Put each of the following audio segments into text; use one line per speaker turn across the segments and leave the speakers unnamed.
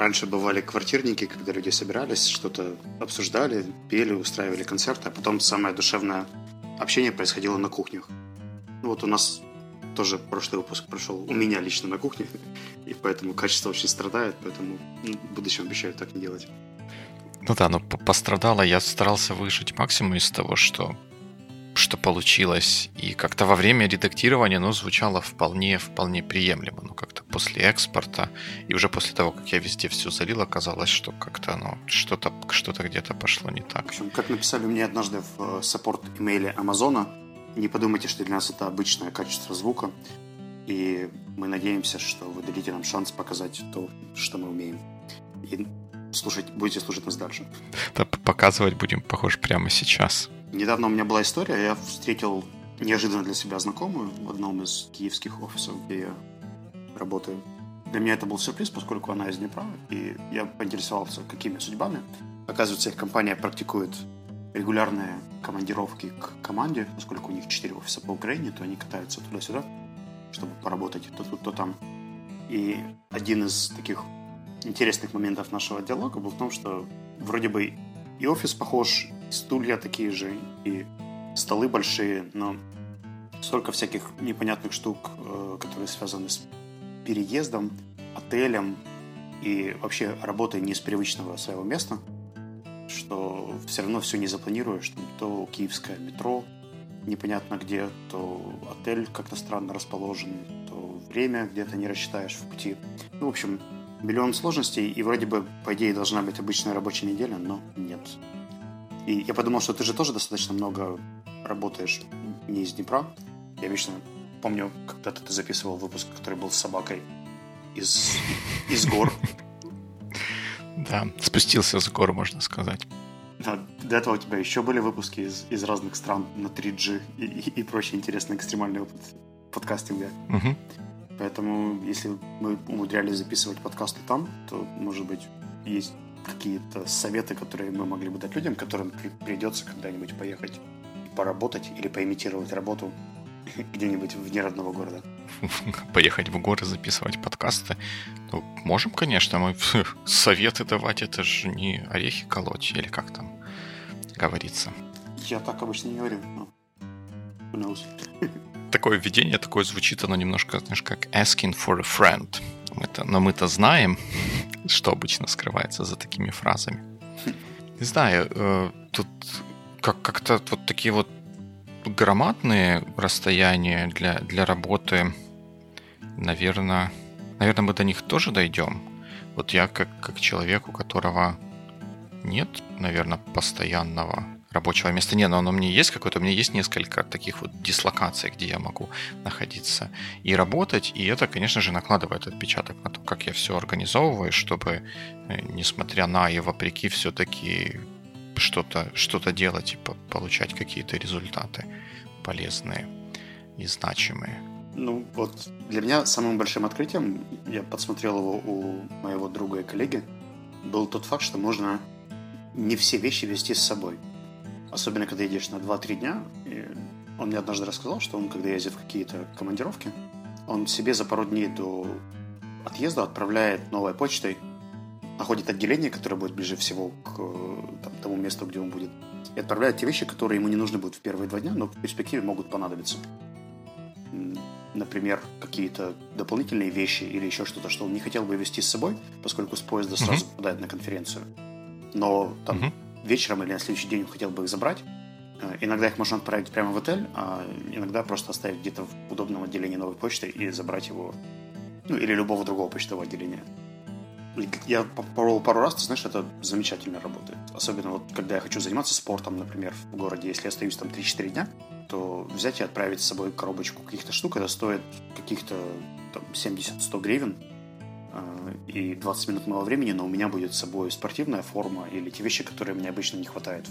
раньше бывали квартирники, когда люди собирались, что-то обсуждали, пели, устраивали концерты, а потом самое душевное общение происходило на кухнях. Ну вот у нас тоже прошлый выпуск прошел у меня лично на кухне, и поэтому качество очень страдает, поэтому ну, в будущем обещаю так не делать.
Ну да, но пострадало, я старался выжить максимум из того, что что получилось. И как-то во время редактирования оно звучало вполне, вполне приемлемо. Ну, как-то после экспорта и уже после того, как я везде все залил, оказалось, что как-то оно что-то что где-то пошло не так. В
общем, как написали мне однажды в э, саппорт имейле Амазона, не подумайте, что для нас это обычное качество звука. И мы надеемся, что вы дадите нам шанс показать то, что мы умеем. И слушать, будете слушать нас дальше.
Да, показывать будем, похоже, прямо сейчас.
Недавно у меня была история, я встретил неожиданно для себя знакомую в одном из киевских офисов, где я работаю. Для меня это был сюрприз, поскольку она из Днепра, и я поинтересовался, какими судьбами. Оказывается, их компания практикует регулярные командировки к команде, поскольку у них четыре офиса по Украине, то они катаются туда-сюда, чтобы поработать то тут, то там. И один из таких интересных моментов нашего диалога был в том, что вроде бы и офис похож, стулья такие же, и столы большие, но столько всяких непонятных штук, э, которые связаны с переездом, отелем и вообще работой не с привычного своего места, что все равно все не запланируешь. То киевское метро непонятно где, то отель как-то странно расположен, то время где-то не рассчитаешь в пути. Ну, в общем, миллион сложностей, и вроде бы, по идее, должна быть обычная рабочая неделя, но нет. И я подумал, что ты же тоже достаточно много работаешь не из Днепра. Я вечно помню, когда-то ты записывал выпуск, который был с собакой из, из гор.
Да, спустился с гор, можно сказать.
До этого у тебя еще были выпуски из, из разных стран на 3G и, и, и прочие интересные экстремальные опыт подкастинга. Угу. Поэтому, если мы умудрялись записывать подкасты там, то, может быть, есть какие-то советы, которые мы могли бы дать людям, которым придется когда-нибудь поехать поработать или поимитировать работу где-нибудь вне родного города.
Поехать в горы записывать подкасты. Ну, можем, конечно, мы советы давать, это же не орехи колоть, или как там говорится.
Я так обычно не говорю, но.
Такое введение, такое звучит, оно немножко, знаешь, как asking for a friend. Мы-то, но мы-то знаем, что обычно скрывается за такими фразами. Не знаю, э, тут как- как-то вот такие вот громадные расстояния для, для работы, наверное, наверное, мы до них тоже дойдем. Вот я как, как человек, у которого нет, наверное, постоянного рабочего места. Не, но оно у меня есть какое-то, у меня есть несколько таких вот дислокаций, где я могу находиться и работать, и это, конечно же, накладывает отпечаток на то, как я все организовываю, чтобы, э, несмотря на и вопреки, все-таки что-то что делать и получать какие-то результаты полезные и значимые.
Ну вот для меня самым большим открытием, я подсмотрел его у моего друга и коллеги, был тот факт, что можно не все вещи вести с собой. Особенно, когда едешь на 2-3 дня. И он мне однажды рассказал, что он, когда ездит в какие-то командировки, он себе за пару дней до отъезда отправляет новой почтой, находит отделение, которое будет ближе всего к там, тому месту, где он будет, и отправляет те вещи, которые ему не нужны будут в первые два дня, но в перспективе могут понадобиться. Например, какие-то дополнительные вещи или еще что-то, что он не хотел бы вести с собой, поскольку с поезда сразу uh-huh. попадает на конференцию. Но там uh-huh вечером или на следующий день хотел бы их забрать. Э, иногда их можно отправить прямо в отель, а иногда просто оставить где-то в удобном отделении новой почты и забрать его, ну, или любого другого почтового отделения. Я попробовал пару раз, ты знаешь, это замечательно работает. Особенно вот, когда я хочу заниматься спортом, например, в городе, если я остаюсь там 3-4 дня, то взять и отправить с собой коробочку каких-то штук, это стоит каких-то 70-100 гривен, и 20 минут моего времени, но у меня будет с собой спортивная форма или те вещи, которые мне обычно не хватает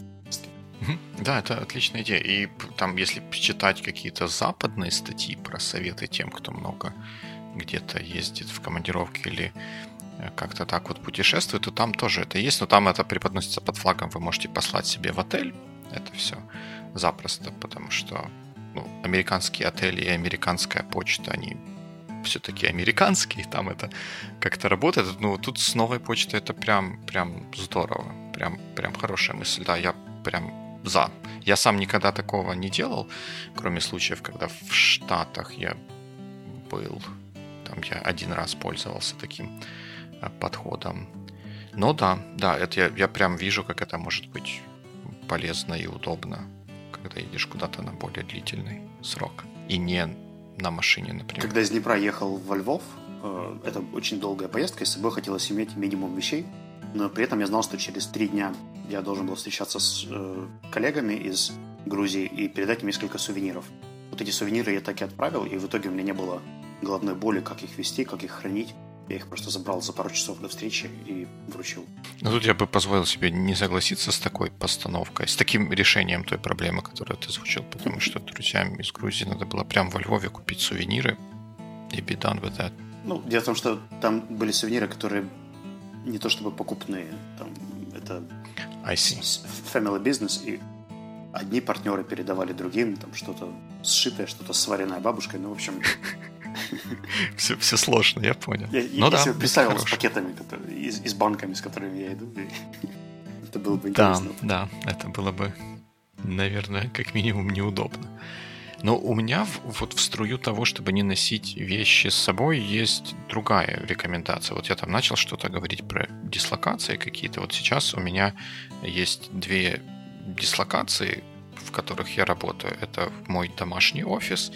да, это отличная идея. И там, если читать какие-то западные статьи про советы тем, кто много где-то ездит в командировке или э, как-то так вот путешествует, то там тоже это есть, но там это преподносится под флагом. Вы можете послать себе в отель это все запросто, потому что ну, американские отели и американская почта, они все-таки американский, там это как-то работает. Ну, тут с новой почтой это прям, прям здорово. Прям, прям хорошая мысль. Да, я прям за. Я сам никогда такого не делал, кроме случаев, когда в Штатах я был. Там я один раз пользовался таким э, подходом. Но да, да, это я, я прям вижу, как это может быть полезно и удобно, когда едешь куда-то на более длительный срок. И не на машине, например.
Когда из Днепра ехал во Львов, э, это очень долгая поездка, и с собой хотелось иметь минимум вещей, но при этом я знал, что через три дня я должен был встречаться с э, коллегами из Грузии и передать им несколько сувениров. Вот эти сувениры я так и отправил, и в итоге у меня не было головной боли, как их вести, как их хранить. Я их просто забрал за пару часов до встречи и вручил.
Ну тут я бы позволил себе не согласиться с такой постановкой, с таким решением той проблемы, которую ты озвучил, потому что друзьям из Грузии надо было прямо во Львове купить сувениры и be done with that.
Ну, дело в том, что там были сувениры, которые не то чтобы покупные, там это
I see.
family business, и одни партнеры передавали другим, там что-то сшитое, что-то сваренное бабушкой, ну, в общем...
Все, все сложно, я понял.
Я,
ну
я
да,
себе представил с пакетами, которые, и, и с банками, с которыми я иду. Это было бы
Да,
интересно.
да, это было бы, наверное, как минимум неудобно. Но у меня вот в струю того, чтобы не носить вещи с собой, есть другая рекомендация. Вот я там начал что-то говорить про дислокации какие-то. Вот сейчас у меня есть две дислокации, в которых я работаю. Это мой домашний офис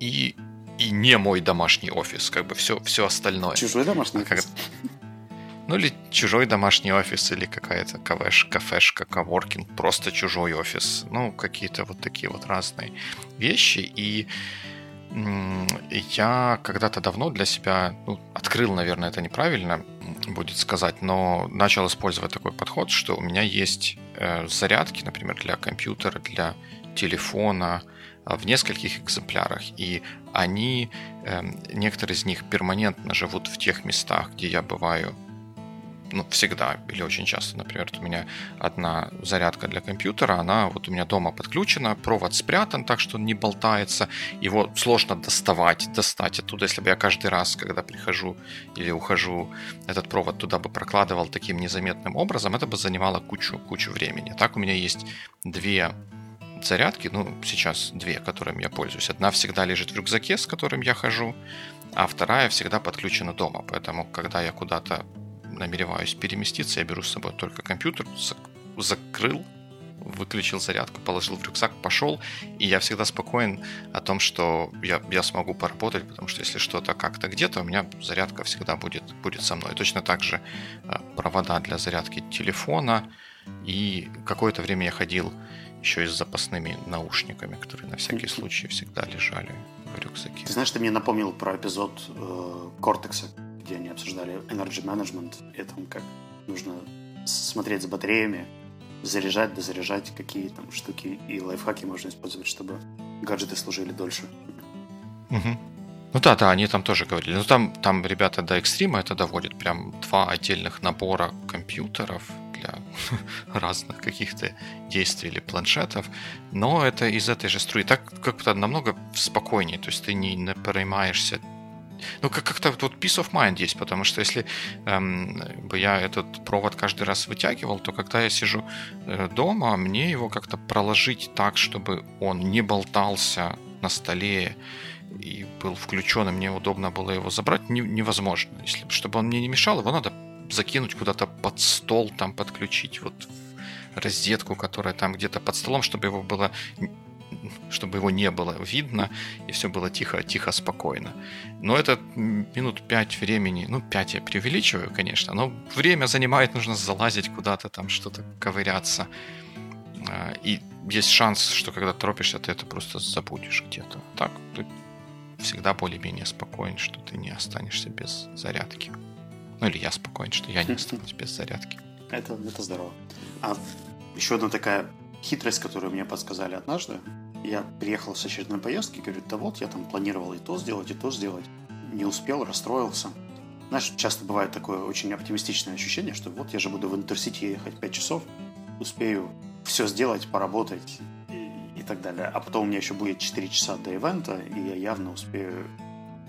и, и не мой домашний офис, как бы все, все остальное.
Чужой домашний
А как
офис?
Ну или чужой домашний офис, или какая-то кафеш, кафешка, коворкинг, просто чужой офис. Ну, какие-то вот такие вот разные вещи. И я когда-то давно для себя, ну, открыл, наверное, это неправильно будет сказать, но начал использовать такой подход, что у меня есть э, зарядки, например, для компьютера, для телефона э, в нескольких экземплярах. И они, э, некоторые из них перманентно живут в тех местах, где я бываю ну, всегда или очень часто, например, у меня одна зарядка для компьютера, она вот у меня дома подключена, провод спрятан так, что он не болтается, его сложно доставать, достать оттуда, если бы я каждый раз, когда прихожу или ухожу, этот провод туда бы прокладывал таким незаметным образом, это бы занимало кучу, кучу времени. Так у меня есть две зарядки, ну, сейчас две, которыми я пользуюсь. Одна всегда лежит в рюкзаке, с которым я хожу, а вторая всегда подключена дома. Поэтому, когда я куда-то намереваюсь переместиться, я беру с собой только компьютер, зак- закрыл, выключил зарядку, положил в рюкзак, пошел, и я всегда спокоен о том, что я, я смогу поработать, потому что если что-то как-то где-то, у меня зарядка всегда будет, будет со мной. Точно так же э, провода для зарядки телефона, и какое-то время я ходил еще и с запасными наушниками, которые на всякий случай всегда лежали в рюкзаке.
Ты знаешь, ты мне напомнил про эпизод э, Кортекса, где они обсуждали energy management, и там как нужно смотреть за батареями, заряжать, дозаряжать, какие там штуки и лайфхаки можно использовать, чтобы гаджеты служили дольше.
Мгм. Ну да, да, они там тоже говорили. Ну там, там ребята до экстрима это доводят. Прям два отдельных набора компьютеров для разных каких-то действий или планшетов. Но это из этой же струи. Так как-то намного спокойнее. То есть ты не, переймаешься ну, как- как-то вот peace of mind есть, потому что если эм, бы я этот провод каждый раз вытягивал, то когда я сижу э, дома, мне его как-то проложить так, чтобы он не болтался на столе и был включен, и мне удобно было его забрать, не- невозможно. Если, чтобы он мне не мешал, его надо закинуть куда-то под стол, там подключить вот розетку, которая там где-то под столом, чтобы его было чтобы его не было видно, и все было тихо, тихо, спокойно. Но это минут пять времени, ну, пять я преувеличиваю, конечно, но время занимает, нужно залазить куда-то, там что-то ковыряться. А, И есть шанс, что когда торопишься, ты это просто забудешь где-то. Так ты всегда более-менее спокоен, что ты не останешься без зарядки. Ну, или я спокоен, что я не останусь без зарядки.
Это, это здорово. А еще одна такая хитрость, которую мне подсказали однажды. Я приехал с очередной поездки, говорю, да вот, я там планировал и то сделать, и то сделать. Не успел, расстроился. Знаешь, часто бывает такое очень оптимистичное ощущение, что вот я же буду в Интерсити ехать 5 часов, успею все сделать, поработать и, и так далее. А потом у меня еще будет 4 часа до ивента, и я явно успею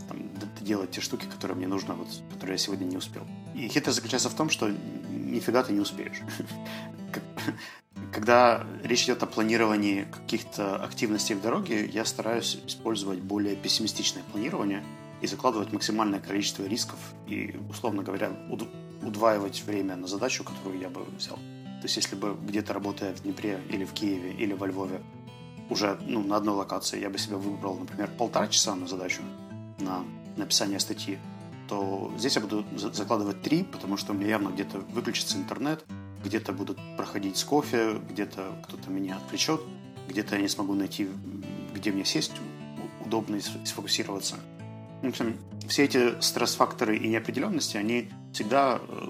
там, делать те штуки, которые мне нужно, вот, которые я сегодня не успел. И хитрость заключается в том, что нифига ты не успеешь. Когда речь идет о планировании каких-то активностей в дороге, я стараюсь использовать более пессимистичное планирование и закладывать максимальное количество рисков и, условно говоря, удваивать время на задачу, которую я бы взял. То есть, если бы где-то работая в Днепре или в Киеве или во Львове уже ну, на одной локации я бы себе выбрал, например, полтора часа на задачу на написание статьи, то здесь я буду закладывать три, потому что у меня явно где-то выключится интернет, где-то будут проходить с кофе, где-то кто-то меня отвлечет, где-то я не смогу найти, где мне сесть удобно сфокусироваться. В общем, все эти стресс-факторы и неопределенности, они всегда э,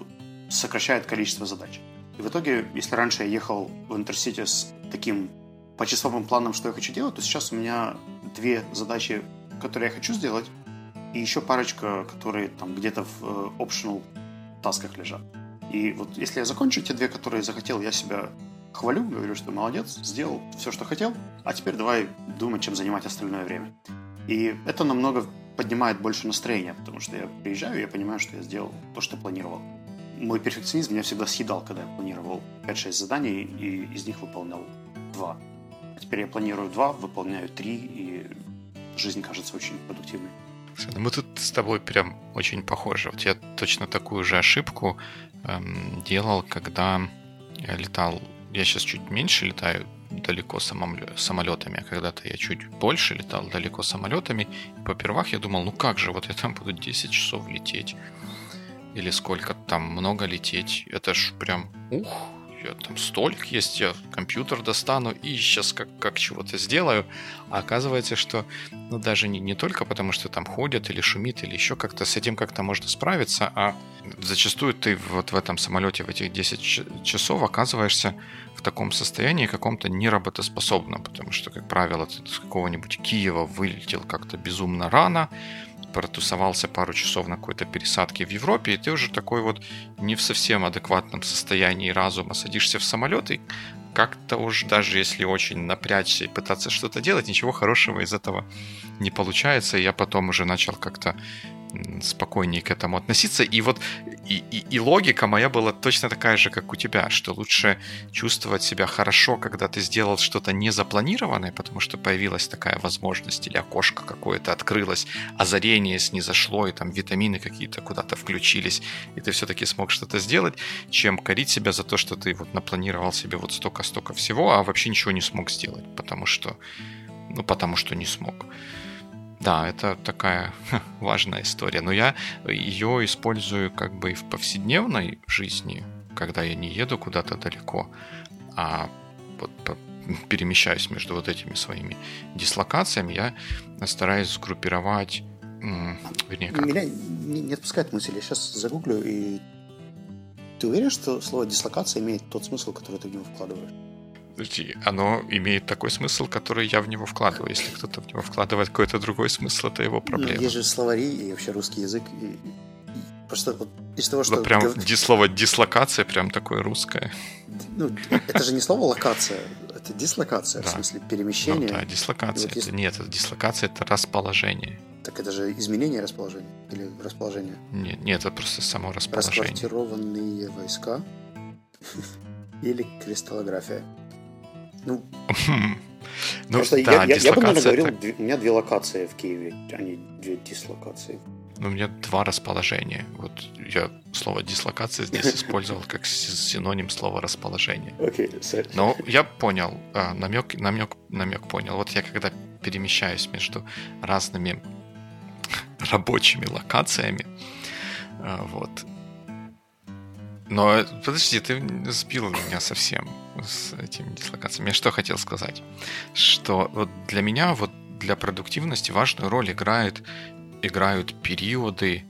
сокращают количество задач. И в итоге, если раньше я ехал в Интерсити с таким почасовым планом, что я хочу делать, то сейчас у меня две задачи, которые я хочу сделать, и еще парочка, которые там где-то в э, optional тасках лежат. И вот если я закончу те две, которые захотел, я себя хвалю, говорю, что молодец, сделал все, что хотел, а теперь давай думать, чем занимать остальное время. И это намного поднимает больше настроения, потому что я приезжаю, и я понимаю, что я сделал то, что планировал. Мой перфекционизм меня всегда съедал, когда я планировал 5-6 заданий, и из них выполнял 2. А теперь я планирую 2, выполняю 3, и жизнь кажется очень продуктивной.
Ну мы тут с тобой прям очень похожи. Вот я точно такую же ошибку эм, делал, когда я летал. Я сейчас чуть меньше летаю далеко самолетами, а когда-то я чуть больше летал далеко самолетами. И попервах я думал, ну как же, вот я там буду 10 часов лететь. Или сколько там много лететь. Это ж прям, ух, я там столик есть, я компьютер достану и сейчас как, как чего-то сделаю. А оказывается, что ну, даже не, не только потому, что там ходят или шумит, или еще как-то с этим как-то можно справиться, а зачастую ты вот в этом самолете в этих 10 часов оказываешься в таком состоянии каком-то неработоспособном, потому что, как правило, ты с какого-нибудь Киева вылетел как-то безумно рано, протусовался пару часов на какой-то пересадке в Европе, и ты уже такой вот не в совсем адекватном состоянии разума садишься в самолет, и как-то уж даже если очень напрячься и пытаться что-то делать, ничего хорошего из этого не получается. И я потом уже начал как-то спокойнее к этому относиться. И вот и, и, и логика моя была точно такая же, как у тебя, что лучше чувствовать себя хорошо, когда ты сделал что-то незапланированное, потому что появилась такая возможность, или окошко какое-то открылось, озарение снизошло, и там витамины какие-то куда-то включились, и ты все-таки смог что-то сделать, чем корить себя за то, что ты вот напланировал себе вот столько-столько всего, а вообще ничего не смог сделать, потому что, ну, потому что не смог. Да, это такая важная история. Но я ее использую как бы и в повседневной жизни, когда я не еду куда-то далеко, а вот перемещаюсь между вот этими своими дислокациями, я стараюсь сгруппировать
Вернее, как? Меня не, не отпускает мысль. Я сейчас загуглю, и ты уверен, что слово дислокация имеет тот смысл, который ты в него вкладываешь?
Оно имеет такой смысл, который я в него вкладываю. Если кто-то в него вкладывает какой-то другой смысл, это его проблема. Ну,
есть же словари и вообще русский язык. И... Просто вот из того,
что...
Ну,
прям гов... слово дислокация прям такое русское.
Ну, это же не слово локация, это дислокация, да. в смысле перемещение.
Ну, да, дислокация. Вот есть... Нет, это дислокация это расположение.
Так это же изменение расположения или расположение?
Нет, нет, это просто само расположение.
Расквартированные войска или кристаллография. Ну, ну что, да, я, я бы, наверное, говорил, это... у меня две локации в Киеве, а не две дислокации.
Ну, у меня два расположения. Вот я слово дислокация здесь использовал как синоним слова расположение.
Okay,
Но я понял, а, намек, намек, намек понял. Вот я когда перемещаюсь между разными рабочими локациями, а, вот. Но подожди, ты сбил меня совсем с этими дислокациями. Я что хотел сказать? Что вот для меня, вот для продуктивности важную роль играет, играют периоды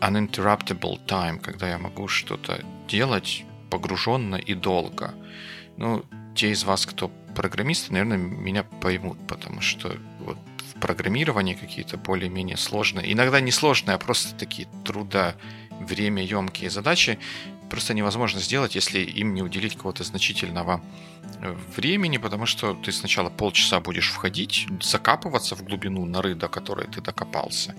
uninterruptible time, когда я могу что-то делать погруженно и долго. Ну, те из вас, кто программисты, наверное, меня поймут, потому что вот в программировании какие-то более-менее сложные, иногда не сложные, а просто такие трудоемкие времяемкие задачи просто невозможно сделать, если им не уделить какого-то значительного э, времени, потому что ты сначала полчаса будешь входить, закапываться в глубину норы, до которой ты докопался,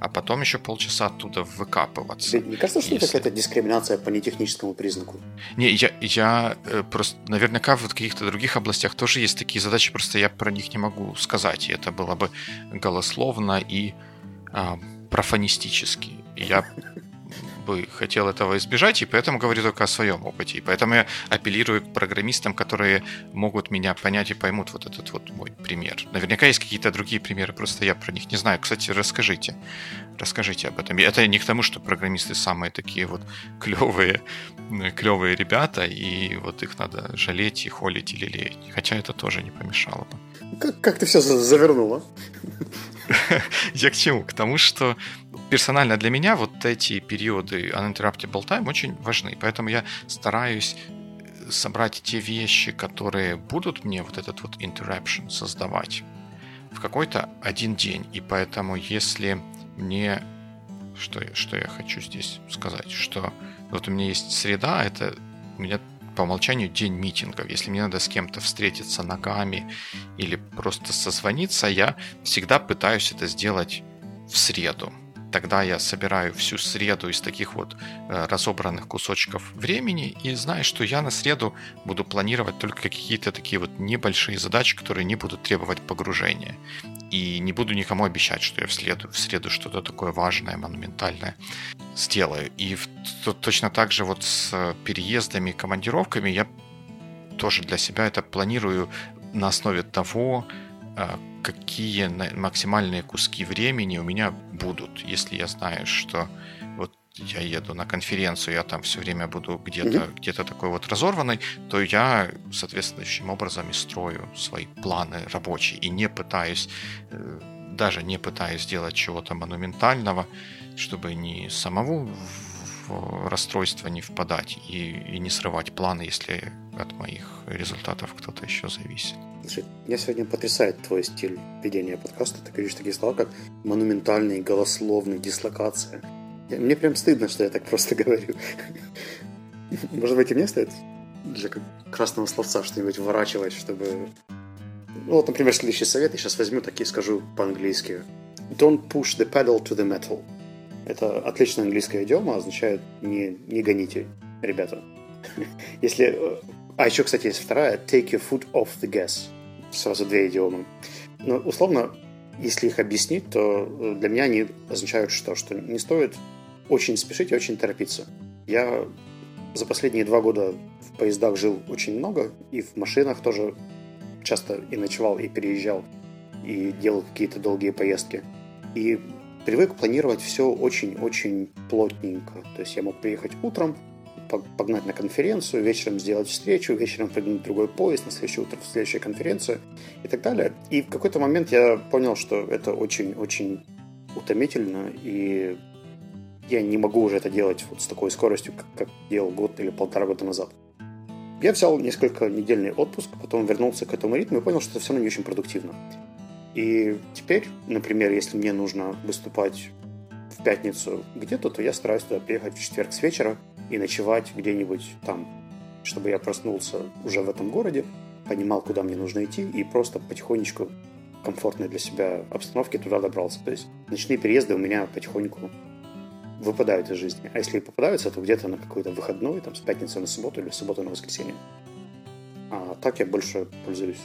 а потом еще полчаса оттуда выкапываться.
Тебе не кажется, что если... это какая-то дискриминация по нетехническому признаку?
Не, я, я э, просто наверняка в каких-то других областях тоже есть такие задачи, просто я про них не могу сказать, и это было бы голословно и э, профанистически. Я бы хотел этого избежать, и поэтому говорю только о своем опыте. И поэтому я апеллирую к программистам, которые могут меня понять и поймут вот этот вот мой пример. Наверняка есть какие-то другие примеры, просто я про них не знаю. Кстати, расскажите. Расскажите об этом. Это не к тому, что программисты самые такие вот клевые, клевые ребята, и вот их надо жалеть и холить или лелеять. Хотя это тоже не помешало бы.
Как, как ты все завернула?
Я к чему? К тому, что персонально для меня вот эти периоды uninterruptible time очень важны. Поэтому я стараюсь собрать те вещи, которые будут мне вот этот вот interruption создавать в какой-то один день. И поэтому если мне... Что, что я хочу здесь сказать? Что вот у меня есть среда, это у меня по умолчанию день митингов. Если мне надо с кем-то встретиться ногами или просто созвониться, я всегда пытаюсь это сделать в среду. Тогда я собираю всю среду из таких вот э, разобранных кусочков времени и знаю, что я на среду буду планировать только какие-то такие вот небольшие задачи, которые не будут требовать погружения. И не буду никому обещать, что я в среду, в среду что-то такое важное, монументальное сделаю. И в, то, точно так же вот с переездами, командировками я тоже для себя это планирую на основе того, э, какие максимальные куски времени у меня будут, если я знаю, что вот я еду на конференцию, я там все время буду где-то mm-hmm. где-то такой вот разорванный, то я соответствующим образом и строю свои планы рабочие и не пытаюсь, э, даже не пытаюсь сделать чего-то монументального, чтобы ни самого в расстройство не впадать и, и не срывать планы, если от моих результатов кто-то еще зависит.
Слушай, меня сегодня потрясает твой стиль ведения подкаста. Ты говоришь такие слова, как монументальный, голословный, дислокация. Мне прям стыдно, что я так просто говорю. Может быть, и мне стоит для красного словца что-нибудь вворачивать, чтобы... Ну, вот, например, следующий совет я сейчас возьму так и скажу по-английски. Don't push the pedal to the metal. Это отличная английская идиома, означает не, не гоните, ребята. Если... А еще, кстати, есть вторая. Take your foot off the gas. Сразу две идиомы. Но, условно, если их объяснить, то для меня они означают что? Что не стоит очень спешить и очень торопиться. Я за последние два года в поездах жил очень много, и в машинах тоже часто и ночевал, и переезжал, и делал какие-то долгие поездки. И привык планировать все очень-очень плотненько. То есть я мог приехать утром, погнать на конференцию, вечером сделать встречу, вечером в другой поезд, на следующее утро в следующую конференцию и так далее. И в какой-то момент я понял, что это очень-очень утомительно, и я не могу уже это делать вот с такой скоростью, как, как делал год или полтора года назад. Я взял несколько недельный отпуск, потом вернулся к этому ритму и понял, что это все равно не очень продуктивно. И теперь, например, если мне нужно выступать в пятницу где-то, то я стараюсь туда приехать в четверг с вечера и ночевать где-нибудь там, чтобы я проснулся уже в этом городе, понимал, куда мне нужно идти, и просто потихонечку комфортной для себя обстановке туда добрался. То есть ночные переезды у меня потихоньку выпадают из жизни. А если и попадаются, то где-то на какой-то выходной, там, с пятницы на субботу или с субботы на воскресенье. А так я больше пользуюсь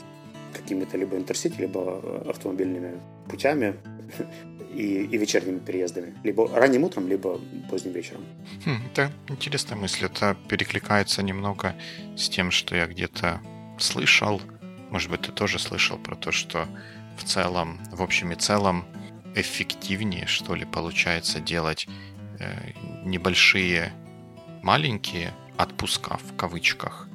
какими-то либо интерсити, либо э, автомобильными путями и, и вечерними переездами. Либо ранним утром, либо поздним вечером.
Хм, это интересная мысль. Это перекликается немного с тем, что я где-то слышал. Может быть, ты тоже слышал про то, что в целом, в общем и целом, эффективнее, что ли, получается делать э, небольшие, маленькие отпуска в кавычках,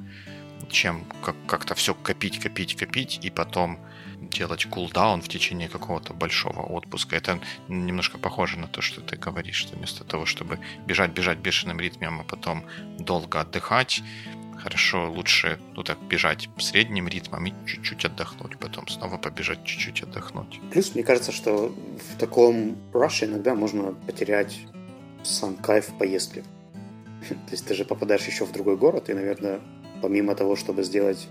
чем как- как-то все копить, копить, копить и потом делать кулдаун в течение какого-то большого отпуска. Это немножко похоже на то, что ты говоришь, что вместо того, чтобы бежать, бежать бешеным ритмом, а потом долго отдыхать, хорошо, лучше ну так бежать средним ритмом и чуть-чуть отдохнуть, потом снова побежать чуть-чуть отдохнуть.
Плюс мне кажется, что в таком раше иногда можно потерять сам кайф поездки. То есть ты же попадаешь еще в другой город, и, наверное, помимо того, чтобы сделать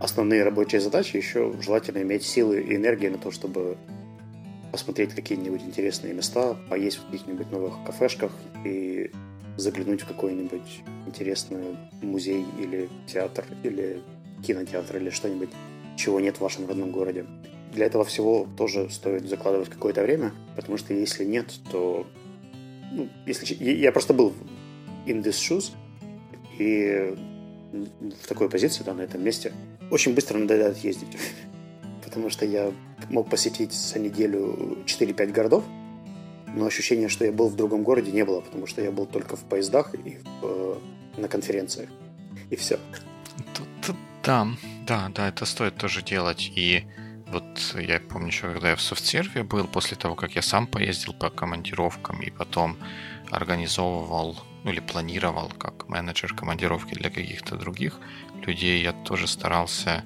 основные рабочие задачи, еще желательно иметь силы и энергии на то, чтобы посмотреть какие-нибудь интересные места, поесть в каких-нибудь новых кафешках и заглянуть в какой-нибудь интересный музей или театр, или кинотеатр, или что-нибудь, чего нет в вашем родном городе. Для этого всего тоже стоит закладывать какое-то время, потому что если нет, то... Ну, если... Я просто был in this shoes, и в такой позиции, да, на этом месте, очень быстро надоедает ездить. Потому что я мог посетить за неделю 4-5 городов, но ощущение, что я был в другом городе, не было, потому что я был только в поездах и в, э, на конференциях. И все.
Да, да, да, это стоит тоже делать. И вот я помню еще, когда я в софтсерве был, после того, как я сам поездил по командировкам и потом организовывал ну, или планировал как менеджер командировки для каких-то других людей, я тоже старался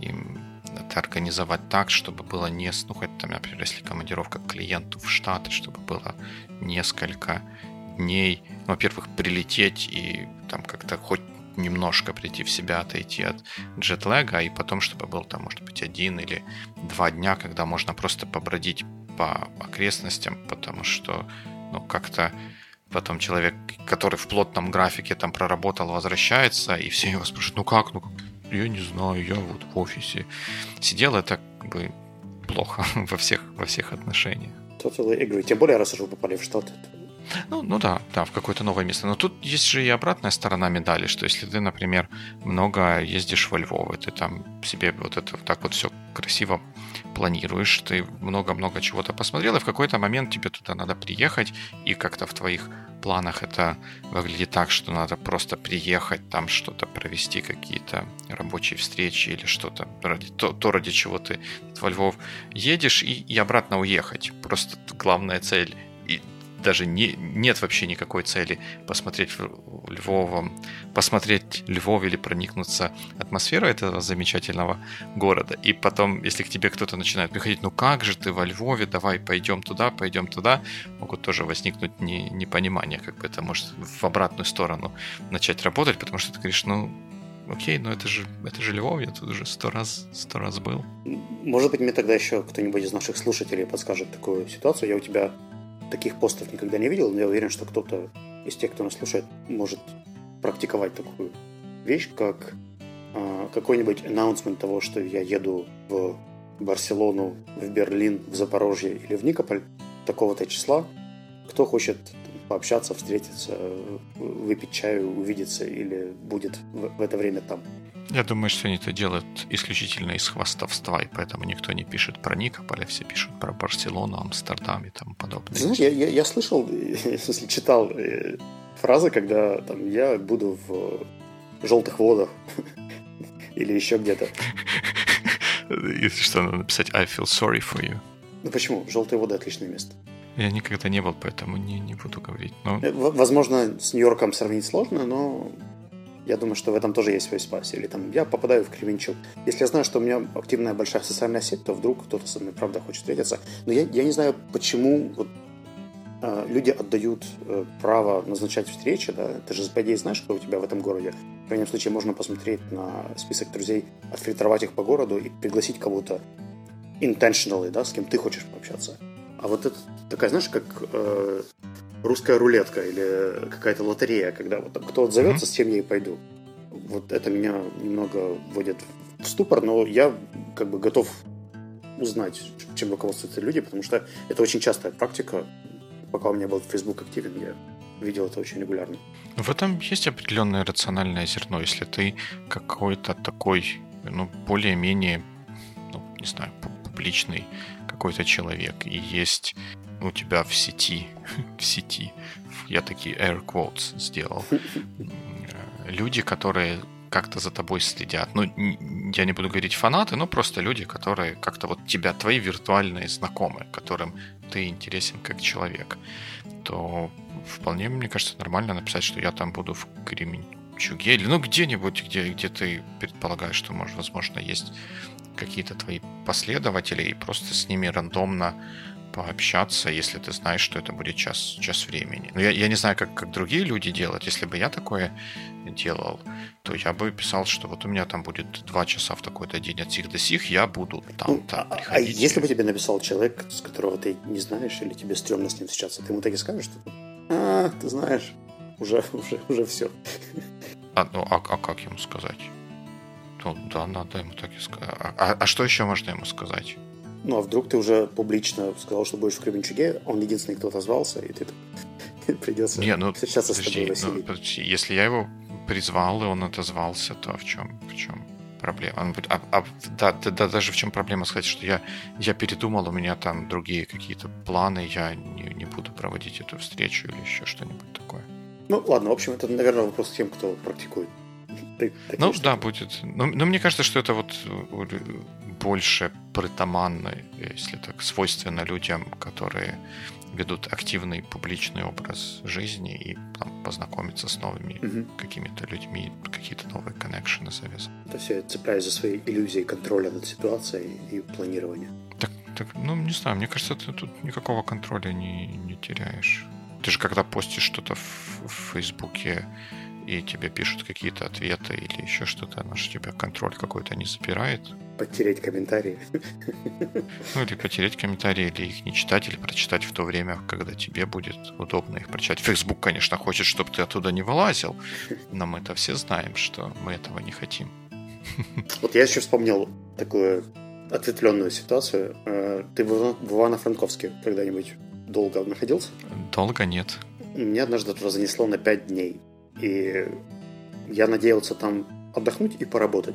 им это организовать так, чтобы было не, ну, хоть там, например, если командировка к клиенту в Штаты, чтобы было несколько дней, ну, во-первых, прилететь и там как-то хоть немножко прийти в себя, отойти от джетлега, и потом, чтобы был там, может быть, один или два дня, когда можно просто побродить по окрестностям, потому что, ну, как-то потом человек, который в плотном графике там проработал, возвращается, и все его спрашивают, ну как, ну как? Я не знаю, я вот в офисе сидел, это как бы плохо во всех, во всех отношениях.
Totally agree. Тем более, раз уже вы попали в Штаты.
Ну, ну да, да, в какое-то новое место. Но тут есть же и обратная сторона медали, что если ты, например, много ездишь во Львов, и ты там себе вот это так вот все красиво планируешь, ты много-много чего-то посмотрел, и в какой-то момент тебе туда надо приехать, и как-то в твоих планах это выглядит так, что надо просто приехать, там что-то провести, какие-то рабочие встречи или что-то, ради, то, то, ради чего ты во Львов едешь, и, и обратно уехать. Просто главная цель даже не, нет вообще никакой цели посмотреть Львовом, посмотреть Львов или проникнуться атмосферой этого замечательного города. И потом, если к тебе кто-то начинает приходить, ну как же ты во Львове, давай пойдем туда, пойдем туда, могут тоже возникнуть не, непонимание, как бы это может в обратную сторону начать работать, потому что ты говоришь, ну окей, но это же, это же Львов, я тут уже сто раз, сто раз был.
Может быть, мне тогда еще кто-нибудь из наших слушателей подскажет такую ситуацию. Я у тебя таких постов никогда не видел, но я уверен, что кто-то из тех, кто нас слушает, может практиковать такую вещь, как э, какой-нибудь announcement того, что я еду в Барселону, в Берлин, в Запорожье или в Никополь такого-то числа. Кто хочет пообщаться, встретиться, выпить чаю, увидеться или будет в, в это время там.
Я думаю, что они это делают исключительно из хвастовства, и поэтому никто не пишет про Никополь, а все пишут про Барселону, Амстердам и тому подобное.
Знаешь, я, я, я слышал, если читал э, фразы, когда там я буду в желтых водах или еще где-то.
И что, надо написать I feel sorry for you?
Ну почему? Желтые воды отличное место.
Я никогда не был, поэтому не, не буду говорить. Но...
Э, возможно, с Нью-Йорком сравнить сложно, но я думаю, что в этом тоже есть свой спас. Или там я попадаю в Кременчуг. Если я знаю, что у меня активная большая социальная сеть, то вдруг кто-то со мной правда хочет встретиться. Но я, я не знаю, почему вот, э, люди отдают э, право назначать встречи. Да? Ты же, по идее, знаешь, кто у тебя в этом городе. В крайнем случае, можно посмотреть на список друзей, отфильтровать их по городу и пригласить кого-то intentionally, да, с кем ты хочешь пообщаться. А вот это такая, знаешь, как э, русская рулетка или какая-то лотерея, когда вот кто отзовется, mm-hmm. с тем я и пойду. Вот это меня немного вводит в ступор, но я как бы готов узнать, чем руководствуются люди, потому что это очень частая практика. Пока у меня был Facebook активен, я видел это очень регулярно.
В этом есть определенное рациональное зерно. Если ты какой-то такой, ну, более-менее, ну, не знаю, публичный какой-то человек, и есть у тебя в сети, в сети, я такие air quotes сделал, люди, которые как-то за тобой следят. Ну, я не буду говорить фанаты, но просто люди, которые как-то вот тебя, твои виртуальные знакомые, которым ты интересен как человек, то вполне, мне кажется, нормально написать, что я там буду в, Кремен... Кремчуге, или ну где-нибудь, где, где ты предполагаешь, что, может, возможно, есть какие-то твои последователи, и просто с ними рандомно пообщаться, если ты знаешь, что это будет час, час времени. Но я, я не знаю, как, как другие люди делают. Если бы я такое делал, то я бы писал, что вот у меня там будет два часа в такой-то день от сих до сих, я буду там, ну, там
а, а если бы тебе написал человек, с которого ты не знаешь, или тебе стрёмно с ним встречаться, ты ему так и скажешь, что а, ты знаешь, уже, уже, уже все.
А, ну, а, а как ему сказать? Ну, да, надо ему так и сказать. А, а, а что еще можно ему сказать?
Ну, а вдруг ты уже публично сказал, что будешь в Кременчуге, он единственный, кто отозвался, и ты придется
Не, ну, встречаться подожди, с тобой, ну, подожди, Если я его призвал, и он отозвался, то в чем, в чем проблема? Он, а, а, да, да, да, даже в чем проблема сказать, что я, я передумал, у меня там другие какие-то планы, я не, не буду проводить эту встречу или еще что-нибудь такое.
Ну, ладно, в общем, это, наверное, вопрос к тем, кто практикует.
ну, да, будет. Но, но мне кажется, что это вот больше притаманно, если так, свойственно людям, которые ведут активный публичный образ жизни и там, познакомиться с новыми угу. какими-то людьми, какие-то новые коннекшены завязать.
То есть я цепляюсь за свои иллюзии контроля над ситуацией и планирования.
Так, так, ну, не знаю, мне кажется, ты тут никакого контроля не, не теряешь. Ты же когда постишь что-то в, в Фейсбуке, и тебе пишут какие-то ответы или еще что-то, оно же тебя контроль какой-то не забирает.
Потереть комментарии.
Ну, или потереть комментарии, или их не читать, или прочитать в то время, когда тебе будет удобно их прочитать. Facebook, конечно, хочет, чтобы ты оттуда не вылазил, но мы-то все знаем, что мы этого не хотим.
Вот я еще вспомнил такую ответвленную ситуацию. Э, ты в Ивано-Франковске когда-нибудь долго находился?
Долго нет.
Меня однажды туда занесло на пять дней. И я надеялся там отдохнуть и поработать.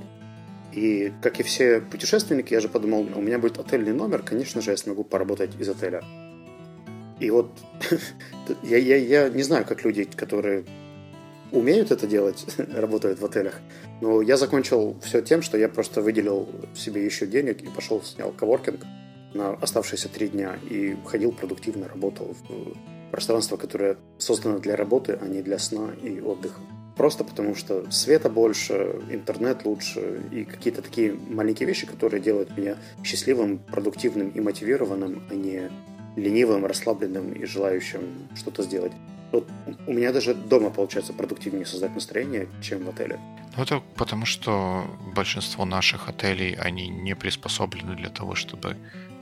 И, как и все путешественники, я же подумал, у меня будет отельный номер, конечно же, я смогу поработать из отеля. И вот я, я, я не знаю, как люди, которые умеют это делать, работают в отелях, но я закончил все тем, что я просто выделил себе еще денег и пошел, снял коворкинг на оставшиеся три дня и ходил продуктивно, работал в пространство, которое создано для работы, а не для сна и отдыха. Просто потому что света больше, интернет лучше и какие-то такие маленькие вещи, которые делают меня счастливым, продуктивным и мотивированным, а не ленивым, расслабленным и желающим что-то сделать. Вот у меня даже дома получается продуктивнее создать настроение, чем в отеле.
Ну, это потому, что большинство наших отелей, они не приспособлены для того, чтобы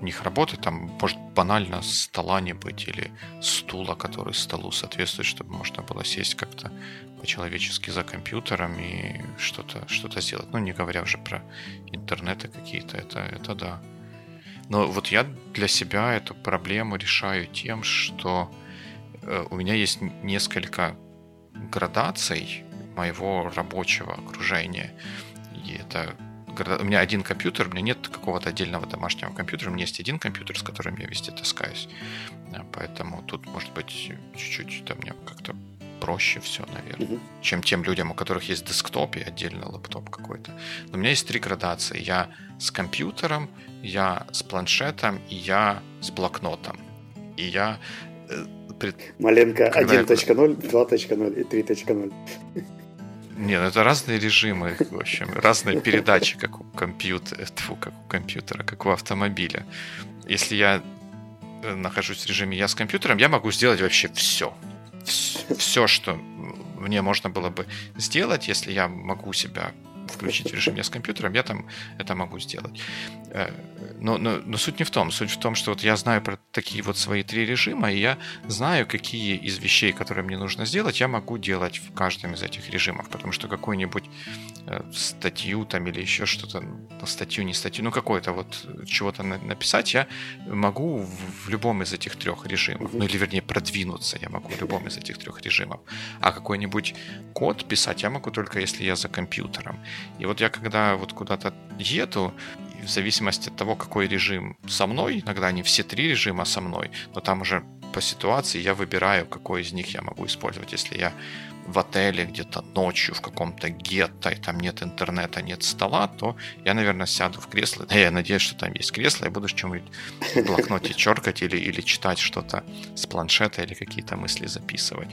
в них работать. Там может банально стола не быть или стула, который столу соответствует, чтобы можно было сесть как-то по-человечески за компьютером и что-то что сделать. Ну, не говоря уже про интернеты какие-то, это, это да. Но вот я для себя эту проблему решаю тем, что э, у меня есть несколько градаций моего рабочего окружения. И это у меня один компьютер, у меня нет какого-то отдельного домашнего компьютера, у меня есть один компьютер, с которым я везде таскаюсь. Поэтому тут, может быть, чуть-чуть там мне как-то проще все, наверное, mm-hmm. чем тем людям, у которых есть десктоп и отдельно лаптоп какой-то. Но у меня есть три градации. Я с компьютером, я с планшетом и я с блокнотом. И я...
Э, пред... Маленко 1.0, 2.0 и 3.0.
Нет, ну это разные режимы, в общем, разные передачи, как у компьютера, тьфу, как у компьютера, как у автомобиля. Если я э, нахожусь в режиме я с компьютером, я могу сделать вообще все. Все, что мне можно было бы сделать, если я могу себя включить в режим я с компьютером, я там это могу сделать. Э, но, но, но суть не в том. Суть в том, что вот я знаю про такие вот свои три режима, и я знаю, какие из вещей, которые мне нужно сделать, я могу делать в каждом из этих режимов. Потому что какую-нибудь э, статью там или еще что-то, ну, статью, не статью, ну какое-то вот чего-то написать, я могу в любом из этих трех режимов. Ну или вернее продвинуться я могу в любом из этих трех режимов. А какой-нибудь код писать я могу только если я за компьютером. И вот я когда вот куда-то еду, в зависимости от того, какой режим со мной, иногда не все три режима со мной, но там уже по ситуации я выбираю, какой из них я могу использовать. Если я в отеле где-то ночью в каком-то гетто, и там нет интернета, нет стола, то я, наверное, сяду в кресло. Я надеюсь, что там есть кресло, и буду что-нибудь в блокноте черкать или, или читать что-то с планшета или какие-то мысли записывать.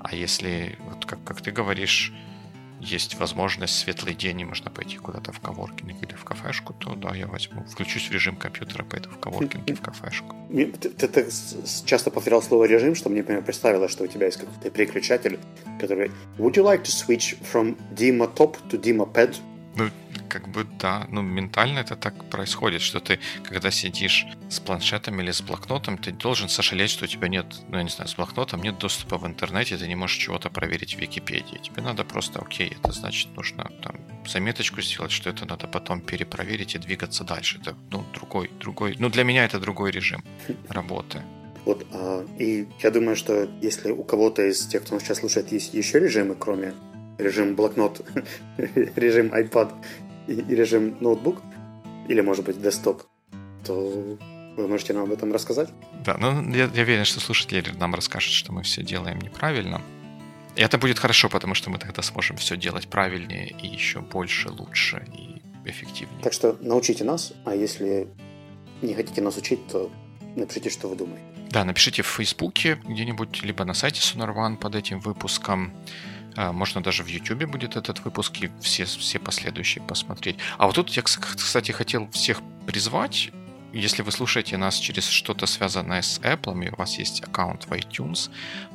А если, вот как, как ты говоришь, есть возможность, светлый день, и можно пойти куда-то в коворкинг или в кафешку, то да, я возьму, включусь в режим компьютера, пойду в коворкинг и в кафешку.
Ты, ты, ты часто повторял слово режим, что мне например, представилось, что у тебя есть какой-то переключатель, который Would you like to switch from Dima Top to Dima Pad?
Ну, как бы да, ну ментально это так происходит, что ты, когда сидишь с планшетом или с блокнотом, ты должен сожалеть, что у тебя нет, ну я не знаю, с блокнотом нет доступа в интернете, ты не можешь чего-то проверить в Википедии. Тебе надо просто, окей, это значит нужно там заметочку сделать, что это надо потом перепроверить и двигаться дальше. Это, ну, другой, другой, ну для меня это другой режим работы.
Вот, а, и я думаю, что если у кого-то из тех, кто нас сейчас слушает, есть еще режимы, кроме режим блокнот, режим iPad и, и режим ноутбук, или, может быть, десктоп, то вы можете нам об этом рассказать?
Да, ну я, я уверен, что слушатели нам расскажут, что мы все делаем неправильно. И это будет хорошо, потому что мы тогда сможем все делать правильнее и еще больше, лучше и эффективнее.
Так что научите нас, а если не хотите нас учить, то напишите, что вы думаете.
Да, напишите в Фейсбуке где-нибудь, либо на сайте Sonar One под этим выпуском. А, можно даже в YouTube будет этот выпуск и все, все последующие посмотреть. А вот тут я, кстати, хотел всех призвать. Если вы слушаете нас через что-то связанное с Apple, и у вас есть аккаунт в iTunes,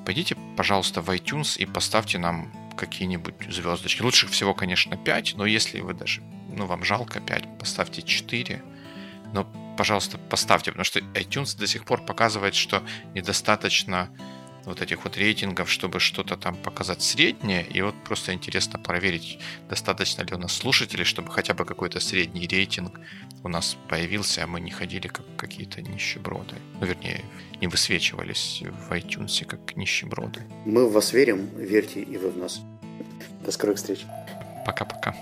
пойдите, пожалуйста, в iTunes и поставьте нам какие-нибудь звездочки. Лучше всего, конечно, 5, но если вы даже, ну, вам жалко 5, поставьте 4. Но, пожалуйста, поставьте, потому что iTunes до сих пор показывает, что недостаточно вот этих вот рейтингов, чтобы что-то там показать среднее. И вот просто интересно проверить, достаточно ли у нас слушателей, чтобы хотя бы какой-то средний рейтинг у нас появился, а мы не ходили как какие-то нищеброды. Ну, вернее, не высвечивались в iTunes как нищеброды.
Мы в вас верим, верьте и вы в нас. До скорых встреч.
Пока-пока.